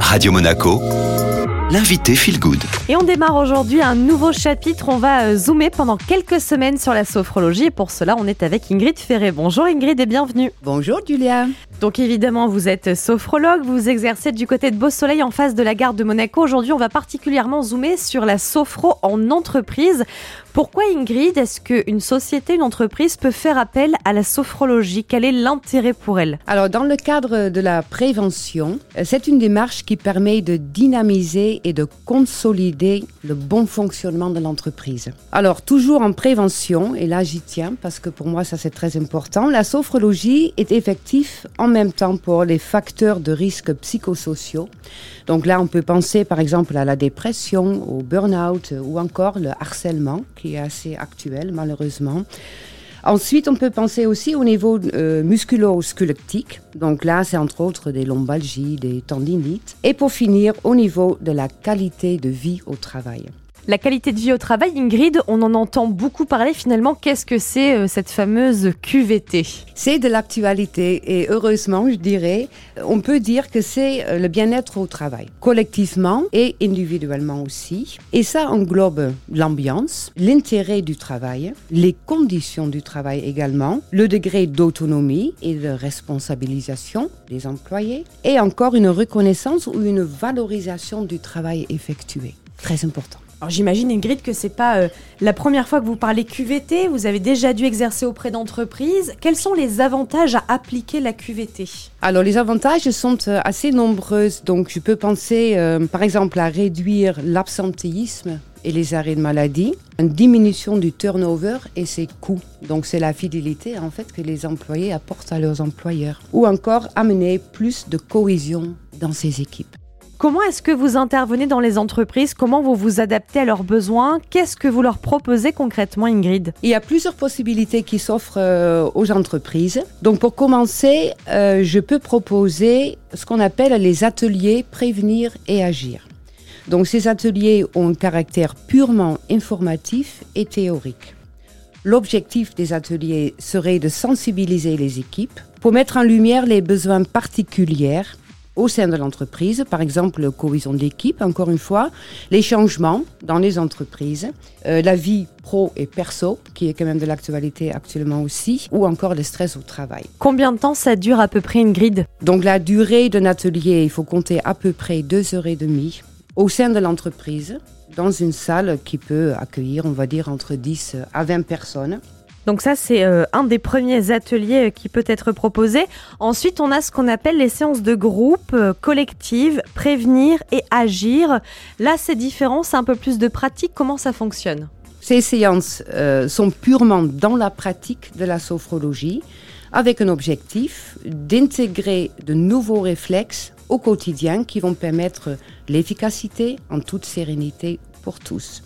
Radio Monaco, l'invité Feel Good. Et on démarre aujourd'hui un nouveau chapitre. On va euh, zoomer pendant quelques semaines sur la sophrologie. Et pour cela, on est avec Ingrid Ferré. Bonjour Ingrid et bienvenue. Bonjour Julia. Donc évidemment, vous êtes sophrologue, vous exercez du côté de Beau Soleil en face de la gare de Monaco. Aujourd'hui, on va particulièrement zoomer sur la sophro en entreprise. Pourquoi Ingrid, est-ce qu'une société, une entreprise peut faire appel à la sophrologie? Quel est l'intérêt pour elle? Alors dans le cadre de la prévention, euh, c'est une démarche qui permet de dynamiser et de consolider le bon fonctionnement de l'entreprise. Alors toujours en prévention, et là j'y tiens parce que pour moi ça c'est très important, la sophrologie est effective en même temps pour les facteurs de risque psychosociaux. Donc là on peut penser par exemple à la dépression, au burn-out ou encore le harcèlement est assez actuel malheureusement. Ensuite, on peut penser aussi au niveau euh, musculo-squelettique. Donc là, c'est entre autres des lombalgies, des tendinites. Et pour finir, au niveau de la qualité de vie au travail. La qualité de vie au travail, Ingrid, on en entend beaucoup parler finalement. Qu'est-ce que c'est euh, cette fameuse QVT? C'est de l'actualité et heureusement, je dirais, on peut dire que c'est euh, le bien-être au travail, collectivement et individuellement aussi. Et ça englobe l'ambiance, l'intérêt du travail, les conditions du travail également, le degré d'autonomie et de responsabilisation des employés et encore une reconnaissance ou une valorisation du travail effectué. Très important. Alors j'imagine Ingrid que c'est pas euh, la première fois que vous parlez QVT, vous avez déjà dû exercer auprès d'entreprises. Quels sont les avantages à appliquer la QVT Alors les avantages sont euh, assez nombreux. Donc je peux penser euh, par exemple à réduire l'absentéisme et les arrêts de maladie, une diminution du turnover et ses coûts. Donc c'est la fidélité en fait que les employés apportent à leurs employeurs. Ou encore amener plus de cohésion dans ces équipes. Comment est-ce que vous intervenez dans les entreprises? Comment vous vous adaptez à leurs besoins? Qu'est-ce que vous leur proposez concrètement, Ingrid? Il y a plusieurs possibilités qui s'offrent euh, aux entreprises. Donc pour commencer, euh, je peux proposer ce qu'on appelle les ateliers prévenir et agir. Donc ces ateliers ont un caractère purement informatif et théorique. L'objectif des ateliers serait de sensibiliser les équipes pour mettre en lumière les besoins particuliers au sein de l'entreprise, par exemple la cohésion d'équipe, encore une fois, les changements dans les entreprises, euh, la vie pro et perso, qui est quand même de l'actualité actuellement aussi, ou encore le stress au travail. Combien de temps ça dure à peu près une grille Donc la durée d'un atelier, il faut compter à peu près deux heures et demie au sein de l'entreprise, dans une salle qui peut accueillir, on va dire, entre 10 à 20 personnes. Donc ça, c'est euh, un des premiers ateliers euh, qui peut être proposé. Ensuite, on a ce qu'on appelle les séances de groupe, euh, collectives, prévenir et agir. Là, c'est différent, c'est un peu plus de pratique. Comment ça fonctionne? Ces séances sont purement dans la pratique de la sophrologie, avec un objectif d'intégrer de nouveaux réflexes au quotidien qui vont permettre l'efficacité en toute sérénité pour tous.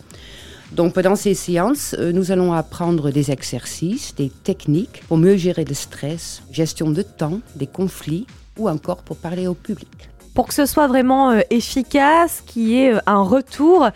Donc pendant ces séances, euh, nous allons apprendre des exercices, des techniques pour mieux gérer le stress, gestion de temps, des conflits ou encore pour parler au public. Pour que ce soit vraiment euh, efficace, qu'il y ait euh, un retour,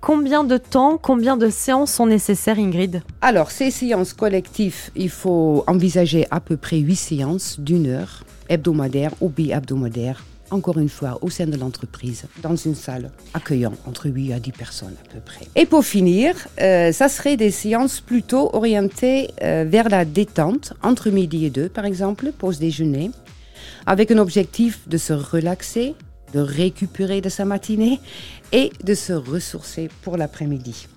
combien de temps, combien de séances sont nécessaires, Ingrid? Alors, ces séances collectives, il faut envisager à peu près 8 séances d'une heure hebdomadaire ou bi-hebdomadaire encore une fois, au sein de l'entreprise, dans une salle accueillant entre 8 à 10 personnes à peu près. Et pour finir, euh, ça serait des séances plutôt orientées euh, vers la détente, entre midi et deux par exemple, pause déjeuner, avec un objectif de se relaxer, de récupérer de sa matinée et de se ressourcer pour l'après-midi.